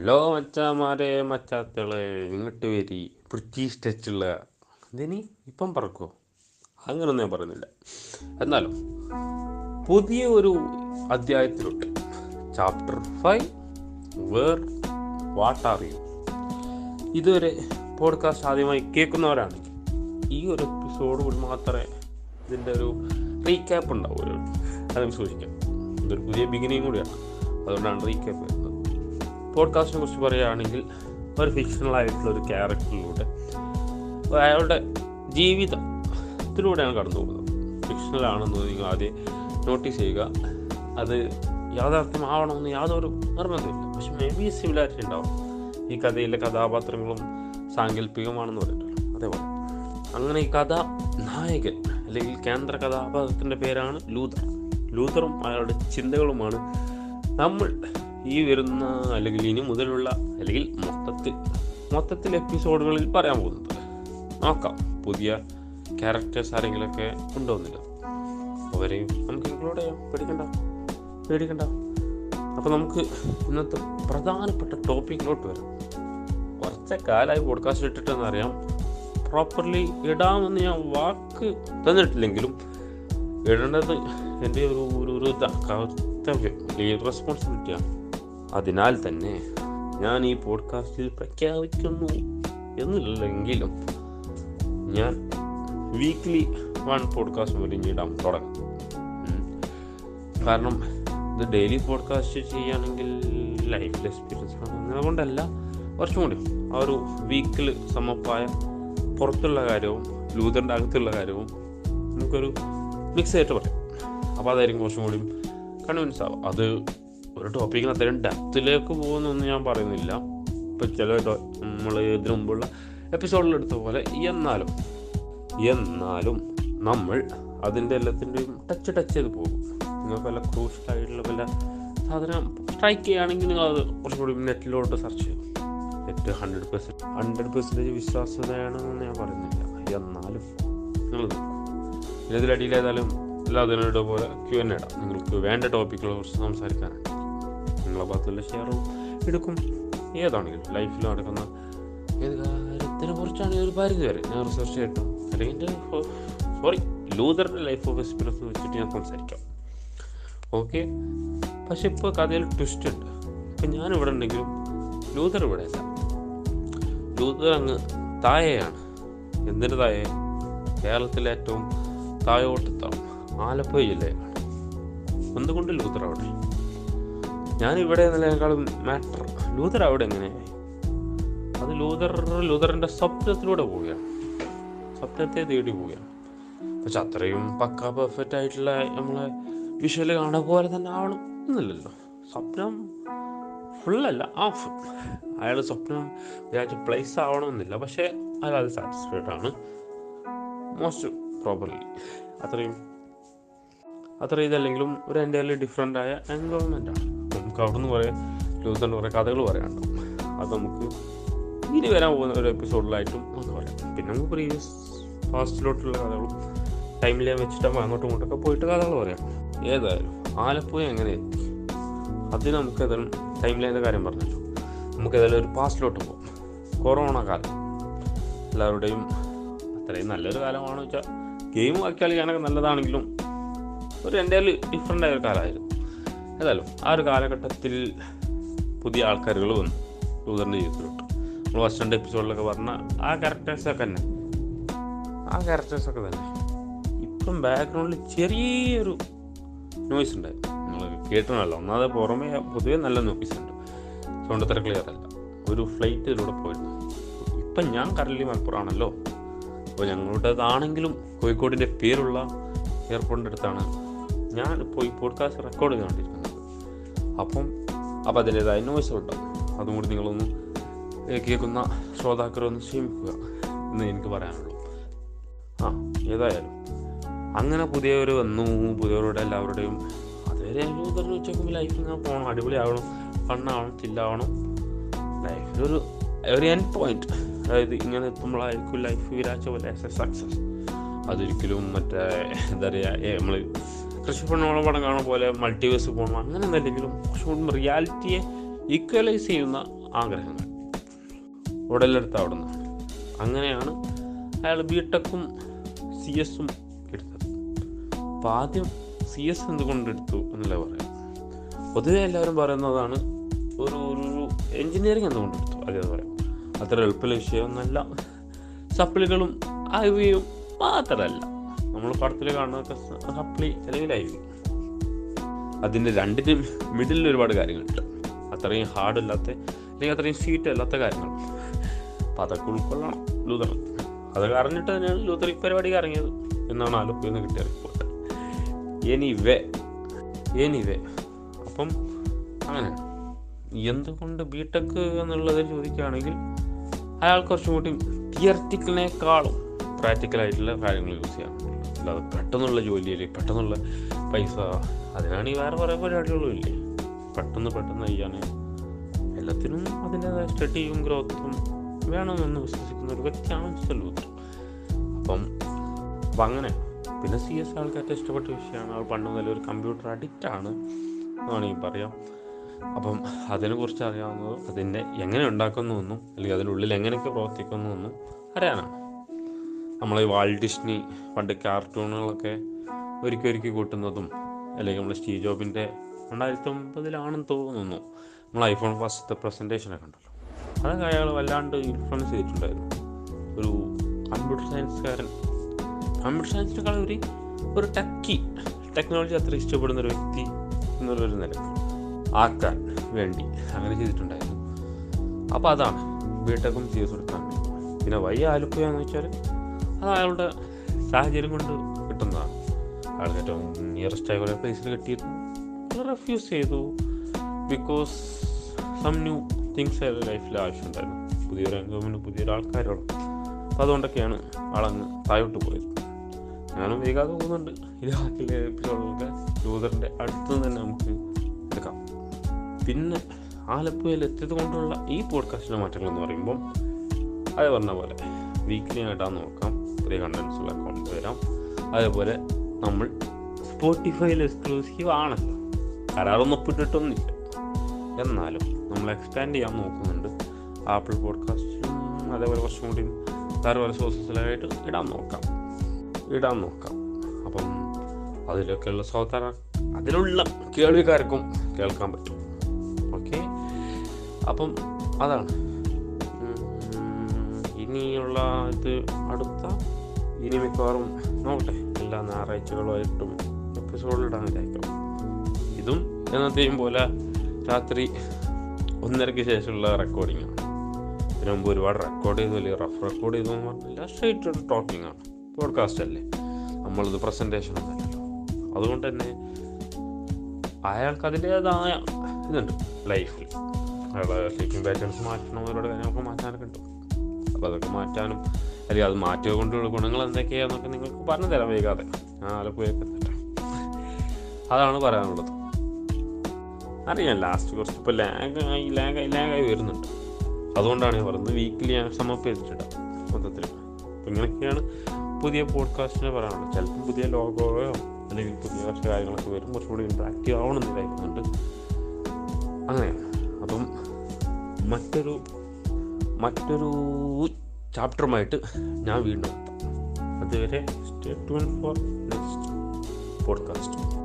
Hello മച്ചാമാരെ മച്ചാത്തളെ ഇങ്ങോട്ട് വരി. ബ്രിട്ടീഷ് ടച്ചുള്ള ഇതിനി ഇപ്പം പറക്കോ. അങ്ങനൊന്നും ഞാൻ പറയുന്നില്ല. എന്നാലും പുതിയ ഒരു അധ്യായത്തിലുണ്ട്. Chapter five where what are you ഇതുവരെ പോഡ്കാസ്റ്റ് ആദ്യമായി കേൾക്കുന്നവരാണെങ്കിൽ ഈ ഒരു എപ്പിസോഡ് കൂടി മാത്രമേ ഇതിന്റെ ഒരു റീക്യാപ്പ് ഉണ്ടാവുമല്ലോ അത് സൂചിക്കാം. ഇതൊരു പുതിയ ബിഗിനിങ് കൂടിയാണ്. അതുകൊണ്ടാണ് റീക്യാപ്പ് വരുന്നത്. പോഡ്കാസ്റ്റിനെ കുറിച്ച് പറയുകയാണെങ്കിൽ ഒരു ഫിക്ഷണൽ ആയിട്ടുള്ള ഒരു ക്യാരക്ടറിലൂടെ അയാളുടെ ജീവിതത്തിലൂടെയാണ് കടന്നു പോകുന്നത്. ഫിക്ഷണൽ ആണെന്ന് നിങ്ങൾ ആദ്യം നോട്ടീസ് ചെയ്യുക. അത് യാഥാർത്ഥ്യമാവണമെന്ന് യാതൊരു നിർബന്ധമില്ല പക്ഷെ മേ ബി സിമിലാരിറ്റി ഉണ്ടാവും. ഈ കഥയിലെ കഥാപാത്രങ്ങളും സാങ്കല്പികമാണെന്ന് പറഞ്ഞിട്ടുള്ളൂ അതേപോലെ. അങ്ങനെ ഈ കഥ നായകൻ അല്ലെങ്കിൽ കേന്ദ്ര കഥാപാത്രത്തിന്റെ പേരാണ് ലൂതർ ലൂതറും അയാളുടെ ചിന്തകളുമാണ് നമ്മൾ ഈ വരുന്ന അല്ലെങ്കിൽ ഇനി മുതലുള്ള അല്ലെങ്കിൽ മൊത്തത്തിൽ മൊത്തത്തിൽ എപ്പിസോഡുകളിൽ പറയാൻ പോകുന്നത് നോക്കാം. പുതിയ ക്യാരക്ടേഴ്സ് ആരെങ്കിലൊക്കെ ഉണ്ടോന്നില്ല. അവരെയും നമുക്ക് ഇൻക്ലൂഡ് ചെയ്യാം. പേടിക്കണ്ട. പേടിക്കണ്ട. അപ്പോൾ നമുക്ക് ഇന്നത്തെ പ്രധാനപ്പെട്ട ടോപ്പിക്കിലോട്ട് വരാം. കുറച്ച് കാലമായി പോഡ്കാസ്റ്റ് ഇട്ടിട്ടെന്ന് അറിയാം പ്രോപ്പർലി ഇടാമെന്ന് ഞാൻ വാക്ക് തന്നിട്ടില്ലെങ്കിലും ഇടേണ്ടത് എന്റെ ഒരു ഒരു കർത്തവ്യം റെസ്പോൺസിബിലിറ്റിയാണ് അതിനാൽ തന്നെ ഞാൻ ഈ പോഡ്കാസ്റ്റിൽ പ്രഖ്യാപിക്കുന്നു എന്നില്ലെങ്കിലും ഞാൻ വീക്ക്ലി വൺ പോഡ്കാസ്റ്റ് പോലും ഇടാൻ തുടങ്ങും. കാരണം ഇത് ഡെയിലി പോഡ്കാസ്റ്റ് ചെയ്യുകയാണെങ്കിൽ ലൈഫിൽ എക്സ്പീരിയൻസ് അങ്ങനെ കൊണ്ടല്ല കുറച്ചും കൂടി ആ ഒരു വീക്കിൽ സമപ്പായ പുറത്തുള്ള കാര്യവും ലൂതറിന്റെ അകത്തുള്ള കാര്യവും നമുക്കൊരു മിക്സ് ആയിട്ട് പറയാം. അപ്പോൾ അതായിരിക്കും കുറച്ചും കൂടി കൺവിൻസ് ആവും അത് ഒരു ടോപ്പിക്കിൽ അത്രയും ഡെപ്തിലേക്ക് പോകുന്നൊന്നും ഞാൻ പറയുന്നില്ല. ഇപ്പം ചില നമ്മൾ ഇതിനു മുമ്പുള്ള എപ്പിസോഡിൽ എടുത്ത പോലെ എന്നാലും എന്നാലും നമ്മൾ അതിന്റെ എല്ലാത്തിന്റെയും ടച്ച് ടച്ച് ചെയ്ത് പോകും. നിങ്ങൾക്ക് വല്ല ക്രൂഷ്യലായിട്ടുള്ള വല്ല സാധനം സ്ട്രൈക്ക് ചെയ്യുകയാണെങ്കിൽ നിങ്ങൾ അത് കുറച്ചുകൂടി നെറ്റിലോട്ട് സെർച്ച് ചെയ്യും. Net hundred percent hundred percentage വിശ്വാസ്യതയാണെന്ന് ഞാൻ പറയുന്നില്ല. എന്നാലും നിങ്ങൾ പിന്നെ ഇതിലടിയിൽ ഏതായാലും എല്ലാത്തിനോട് പോലെ ക്യു എൻ ഇടാം. നിങ്ങൾക്ക് വേണ്ട ടോപ്പിക്കുകളെ കുറിച്ച് സംസാരിക്കാനാണ് നിങ്ങളെ ഭാഗത്തുള്ള ഷെയറും എടുക്കും. ഏതാണെങ്കിലും ലൈഫിൽ നടക്കുന്ന ഏത് കാര്യത്തിനെ കുറിച്ചാണെങ്കിൽ ഒരു പരിധി വരെ ഞാൻ റിസർച്ച് ചെയ്തിട്ടും അല്ലെങ്കിൽ സോറി ലൂതറിന്റെ ലൈഫ് ഓഫ് എക്സ്പീരിയൻസ് വെച്ചിട്ട് ഞാൻ സംസാരിക്കാം. ഓക്കെ പക്ഷെ ഇപ്പോൾ കഥയിൽ ട്വിസ്റ്റ് ഉണ്ട്. ഇപ്പം ഞാനിവിടെ ഉണ്ടെങ്കിലും ലൂതർ ഇവിടെ അല്ല. ലൂതർ അങ്ങ് താഴെയാണ്. എന്തിനു താഴെ? കേരളത്തിലെ ഏറ്റവും താഴോട്ടത്താണ്. ആലപ്പുഴ ജില്ലയിലാണ് എന്തുകൊണ്ട് ലൂതർ അവിടെ? ഞാൻ ഇവിടെ എന്നതിനേക്കാളും മാറ്റർ ലൂതർ അവിടെ എങ്ങനെയായി അത് ലൂതർ ലൂതറിന്റെ സ്വപ്നത്തിലൂടെ പോവുകയാണ്. സ്വപ്നത്തെ തേടി പോവുകയാണ്. പക്ഷെ അത്രയും പക്ക പെർഫെക്റ്റ് ആയിട്ടുള്ള നമ്മളെ വിഷ്വൽ കാണുന്ന പോലെ തന്നെ ആവണം എന്നില്ലല്ലോ. സ്വപ്നം ഫുള്ളല്ല ഹാഫ് അയാളുടെ സ്വപ്നം വിചാരിച്ച പ്ലേസ് ആവണമെന്നില്ല. പക്ഷേ അയാൾ അത് സാറ്റിസ്ഫൈഡ് ആണ്. മോസ്റ്റ് പ്രോപ്പർലി അത്രയും അത്ര ഇതല്ലെങ്കിലും ഒരു എന്റെ ഡിഫറെന്റ് ആയ എൻവയോൺമെന്റ് ആണ്. നമുക്ക് അവിടുന്ന് കുറേ ലൂസറിന് കുറേ കഥകൾ പറയാനുണ്ടാവും അത് നമുക്ക് ഇനി വരാൻ പോകുന്ന ഒരു എപ്പിസോഡിലായിട്ടും ഒന്ന് പറയാം. പിന്നെ നമുക്ക് പ്രീവിയസ് ഫാസ്റ്റിലോട്ടുള്ള കഥകളും ടൈം ലൈൻ വെച്ചിട്ട് അങ്ങോട്ടും ഇങ്ങോട്ടൊക്കെ പോയിട്ട് കഥകൾ പറയാം. ഏതായാലും ആലപ്പുഴ എങ്ങനെ എത്തി? അതിന് നമുക്ക് ഏതായാലും ടൈം ലൈന്റെ കാര്യം പറഞ്ഞല്ലോ? നമുക്ക് ഏതായാലും ഒരു പാസ്റ്റിലോട്ട് പോകും കൊറോണ കാലം. എല്ലാവരുടെയും അത്രയും നല്ലൊരു കാലമാണെന്ന് വെച്ചാൽ ഗെയിം ആക്കിയാൽ കളിക്കാനൊക്കെ നല്ലതാണെങ്കിലും ഒരു എന്റെ ഡിഫറെന്റ് ആയ ഒരു കാലമായിരുന്നു ഏതായാലും ആ ഒരു കാലഘട്ടത്തിൽ പുതിയ ആൾക്കാരുകൾ വന്നു. ലൂതറിന്റെ ജീവിതത്തിലോട്ട്. നമ്മൾ ഫസ്റ്റ് രണ്ട് എപ്പിസോഡിലൊക്കെ പറഞ്ഞ ആ ക്യാരക്ടേഴ്സൊക്കെ തന്നെ. ആ ക്യാരക്ടേഴ്സൊക്കെ തന്നെ. ഇപ്പം ബാക്ക്ഗ്രൗണ്ടിൽ ചെറിയൊരു നോയ്സ് ഉണ്ടായിരുന്നു നിങ്ങൾ കേട്ടണല്ലോ ഒന്നാമത് പുറമേ പൊതുവേ നല്ല നോയ്സ് ഉണ്ട്. സൗണ്ട് അത്ര ക്ലിയർ അല്ല. ഒരു ഫ്ലൈറ്റ് ഇതിലൂടെ പോയിരുന്നു. ഇപ്പം ഞാൻ കറലി മലപ്പുറമാണല്ലോ. അപ്പോൾ ഞങ്ങളുടേതാണെങ്കിലും കോഴിക്കോടിന്റെ പേരുള്ള എയർപോർട്ടിന്റെ അടുത്താണ്. ഞാൻ ഇപ്പോൾ ഈ പോഡ്കാസ്റ്റ് റെക്കോർഡ് ചെയ്തുകൊണ്ടിരിക്കുന്നത്. അപ്പം അപ്പോൾ അതിന്റേതായ നോയ്സ് ഉണ്ടാവും അതും കൂടി നിങ്ങളൊന്ന് കേൾക്കുന്ന ശ്രോതാക്കളൊന്ന് ക്ഷമിക്കുക എന്ന് എനിക്ക് പറയാനുള്ളൂ. ആ ഏതായാലും. അങ്ങനെ പുതിയവർ വന്നു പുതിയവരുടെ എല്ലാവരുടെയും അതുവരെ ലൂതറിന് വെച്ചോക്കുമ്പോൾ ലൈഫ് ഇങ്ങനെ പോകണം അടിപൊളിയാവണം ഫണ്ണാവണം ചില്ലാവണം ലൈഫിലൊരു ഒരു എൻ പോയിന്റ് അതായത് ഇങ്ങനെ എത്തുമ്പോഴായിരിക്കും ലൈഫ് വിരാച്ച പോലെ സക്സസ് അതൊരിക്കലും മറ്റേ എന്താ പറയുക നമ്മൾ കൃഷി പണോളം പടം കാണുന്ന പോലെ മൾട്ടിവേഴ്സ് പോകണം അങ്ങനെ എന്തെങ്കിലും കുറച്ചുകൂടി റിയാലിറ്റിയെ ഈക്വലൈസ് ചെയ്യുന്ന ആഗ്രഹങ്ങൾ. ഉടലെടുത്ത് അവിടെ നിന്നാണ് അങ്ങനെയാണ് അയാൾ ബി ടെക്കും സി എസും എടുത്തത്. അപ്പം ആദ്യം സി എസ് എന്തുകൊണ്ട് എടുത്തു എന്നല്ല പറയാം. പൊതുവെ എല്ലാവരും പറയുന്നതാണ് ഒരു ഒരു എൻജിനീയറിങ് എന്തുകൊണ്ട് എടുത്തു അതേ പറയാം. അത്ര എളുപ്പമുള്ള വിഷയമൊന്നല്ല സപ്ലികളും അവയും മാത്രമല്ല. നമ്മൾ പടത്തിൽ കാണുന്നതൊക്കെ സപ്ലി വി അതിന്റെ രണ്ടിനും മിഡിലിൽ ഒരുപാട് കാര്യങ്ങളുണ്ട്. അത്രയും ഹാർഡ് അല്ലാത്ത അല്ലെങ്കിൽ അത്രയും സ്വീറ്റ് അല്ലാത്ത കാര്യങ്ങൾ. അപ്പം അതൊക്കെ ഉൾക്കൊള്ളണം ലൂതർ അതൊക്കെ അറിഞ്ഞിട്ട് തന്നെയാണ് ലൂതർ ഈ പരിപാടിക്ക് ഇറങ്ങിയത് എന്നാണ് ആലപ്പുഴയിൽ നിന്ന് കിട്ടിയ റിപ്പോർട്ട് എനിവേ എനിവേ അപ്പം അങ്ങനെ. എന്തുകൊണ്ട് ബി ടെക് എന്നുള്ളത് ചോദിക്കുകയാണെങ്കിൽ അയാൾ കുറച്ചും കൂടി തിയർട്ടിക്കലിനേക്കാളും പ്രാക്ടിക്കലായിട്ടുള്ള കാര്യങ്ങൾ യൂസ് ചെയ്യാം. അല്ലാതെ പെട്ടെന്നുള്ള ജോലിയിൽ പെട്ടെന്നുള്ള പൈസ. അതിനാണ് ഈ വേറെ കുറേ പരിപാടികളും ഇല്ലേ പെട്ടെന്ന് പെട്ടെന്ന് ചെയ്യാൻ എല്ലാത്തിനും അതിന്റെതായ സ്റ്റഡിയും ഗ്രോത്തും വേണമെന്ന് വിശ്വസിക്കുന്ന ഒരു വ്യക്തിയാണ് മിസ്റ്റർ അപ്പം അപ്പം അങ്ങനെ പിന്നെ സി എസ് ആൾക്കാർക്ക് ഇഷ്ടപ്പെട്ട വിഷയമാണ്. അവർ പണ്ട് മുതൽ ഒരു കമ്പ്യൂട്ടർ അഡിക്റ്റ് ആണ് വേണമെങ്കിൽ പറയാം. അപ്പം അതിനെക്കുറിച്ച് അറിയാവുന്നത് അതിന്റെ എങ്ങനെ ഉണ്ടാക്കുന്നുവെന്നും അല്ലെങ്കിൽ അതിനുള്ളിൽ എങ്ങനെയൊക്കെ പ്രവർത്തിക്കുന്നുവെന്നും അറിയാനാണ്. നമ്മൾ ഈ വാൾ ഡിസ്നി പണ്ട് കാർട്ടൂണുകളൊക്കെ ഒരുക്കി ഒരുക്കി കൂട്ടുന്നതും അല്ലെങ്കിൽ നമ്മൾ സ്റ്റീവ് ജോബിന്റെ രണ്ടായിരത്തി ഒമ്പതിലാണെന്ന് തോന്നുന്നു. നമ്മൾ ഐഫോൺ ഫസ്റ്റ് പ്രസന്റേഷനൊക്കെ ഉണ്ടല്ലോ അതൊക്കെ അയാൾ വല്ലാണ്ട് ഇൻഫ്ലുവൻസ് ചെയ്തിട്ടുണ്ടായിരുന്നു. ഒരു കമ്പ്യൂട്ടർ സയൻസുകാരൻ. കമ്പ്യൂട്ടർ സയൻസിനേക്കാൾ ഒരു ഒരു ടെക്കി ടെക്നോളജി അത്ര ഇഷ്ടപ്പെടുന്ന ഒരു വ്യക്തി എന്നുള്ളൊരു നിലയ്ക്ക്. ആക്കാൻ വേണ്ടി അങ്ങനെ ചെയ്തിട്ടുണ്ടായിരുന്നു. അപ്പോൾ അതാണ് ബിടെക്കും സി കൊടുക്കാൻ പിന്നെ വൈ ആലപ്പുഴ എന്ന് വെച്ചാൽ അത് അയാളുടെ സാഹചര്യം കൊണ്ട് കിട്ടുന്നതാണ് അയാൾക്ക് ഏറ്റവും നിയറസ്റ്റ് ആയ പ്ലേസിൽ കിട്ടിയിരുന്നു. റെഫ്യൂസ് ചെയ്തു. ബിക്കോസ് സം ന്യൂ തിങ്സ് അയാളുടെ ലൈഫിൽ ആവശ്യമുണ്ടായിരുന്നു. പുതിയൊരു അംഗമിന് പുതിയൊരു ആൾക്കാരോളം അപ്പോൾ അതുകൊണ്ടൊക്കെയാണ് ആളങ്ങ് താഴോട്ട് പോയത്. ഞാനും വൈകാതെ പോകുന്നുണ്ട്. ബാക്കിയുള്ള എപ്പിസോഡുകളൊക്കെ ലൂതറിന്റെ അടുത്ത് തന്നെ നമുക്ക് എടുക്കാം. പിന്നെ ആലപ്പുഴയിൽ എത്തിയത് കൊണ്ടുള്ള ഈ പോഡ്കാസ്റ്റിന്റെ മാറ്റങ്ങൾ എന്ന് പറയുമ്പം അത് പറഞ്ഞ പോലെ വീക്കിലി ആയിട്ടാണ് നോക്കാം. പുതിയ കണ്ടൻസുള്ള അക്കൗണ്ട് വരാം. അതേപോലെ നമ്മൾ സ്പോട്ടിഫൈയിൽ എക്സ്ക്ലൂസീവ് ആണല്ലോ കരാറൊന്നും ഒപ്പിട്ടിട്ടൊന്നുമില്ല എന്നാലും നമ്മൾ എക്സ്പാൻഡ് ചെയ്യാൻ നോക്കുന്നുണ്ട്. ആപ്പിൾ പോഡ്കാസ്റ്റിലും അതേപോലെ കുറച്ചും കൂടി വേറെ സോഴ്സസിലായിട്ട് ഇടാൻ നോക്കാം. ഇടാൻ നോക്കാം. അപ്പം അതിലൊക്കെയുള്ള സഹോദര അതിലുള്ള കേൾവിക്കാർക്കും കേൾക്കാൻ പറ്റും. ഓക്കെ അപ്പം അതാണ്. ഇനിയുള്ള ഇത് അടുത്ത ഇനി മിക്കവാറും നോക്കട്ടെ. എല്ലാ ഞായറാഴ്ചകളായിട്ടും എപ്പിസോഡ് ഇടാൻ വിചാരിക്കാം. ഇതും എന്നത്തെയും പോലെ രാത്രി ഒന്നരയ്ക്ക് ശേഷമുള്ള റെക്കോർഡിംഗ് ആണ്. ഇതിനു മുമ്പ് ഒരുപാട് റെക്കോർഡ് ചെയ്തു അല്ലെങ്കിൽ റഫ് റെക്കോർഡ് ചെയ്തു എന്ന് പറഞ്ഞില്ല സ്ട്രേറ്റ് ടോക്കിംഗ് ആണ്. പോഡ്കാസ്റ്റ് അല്ലേ? നമ്മളിത് പ്രസന്റേഷൻ ഒന്നല്ലല്ലോ അതുകൊണ്ട് തന്നെ അയാൾക്ക് അതിന്റേതായ ഇതുണ്ട് ലൈഫിൽ അയാളുടെ സ്ലീപ്പിംഗ് പാറ്റേൺസ് മാറ്റണം അവരുടെ കാര്യങ്ങളൊക്കെ മാറ്റാനൊക്കെ ഉണ്ട്. അപ്പോൾ അതൊക്കെ മാറ്റാനും അല്ലെങ്കിൽ അത് മാറ്റിയത് കൊണ്ടുള്ള ഗുണങ്ങൾ എന്തൊക്കെയാണെന്നൊക്കെ നിങ്ങൾക്ക് പറഞ്ഞു തരാം വൈകാതെ. ഞാൻ ആലപ്പുഴയൊക്കെ എത്തട്ടെ അതാണ് പറയാനുള്ളത്. അറിയാം ലാസ്റ്റ് കുറച്ച് ഇപ്പോൾ ലാഗായി ലാഗായി ലാഗായി വരുന്നുണ്ട്. അതുകൊണ്ടാണ് ഞാൻ പറയുന്നത് വീക്കിലി ഞാൻ സമപ്പ് ചെയ്തിട്ടുണ്ട് മൊത്തത്തിൽ അപ്പം ഇങ്ങനെയൊക്കെയാണ് പുതിയ പോഡ്കാസ്റ്റിനെ പറയാനുള്ളത്. ചിലപ്പോൾ പുതിയ ലോഗോയോ അല്ലെങ്കിൽ പുതിയ കുറച്ച് കാര്യങ്ങളൊക്കെ വരും കുറച്ചുകൂടി ഇൻട്രാക്റ്റീവ് ആവണമെന്ന് വിചാരിക്കുന്നുണ്ട്. അങ്ങനെയാണ്. അപ്പം മറ്റൊരു മറ്റൊരു ചാപ്റ്ററുമായിട്ട് ഞാൻ വീണ്ടും അതുവരെ stay tune for next podcast.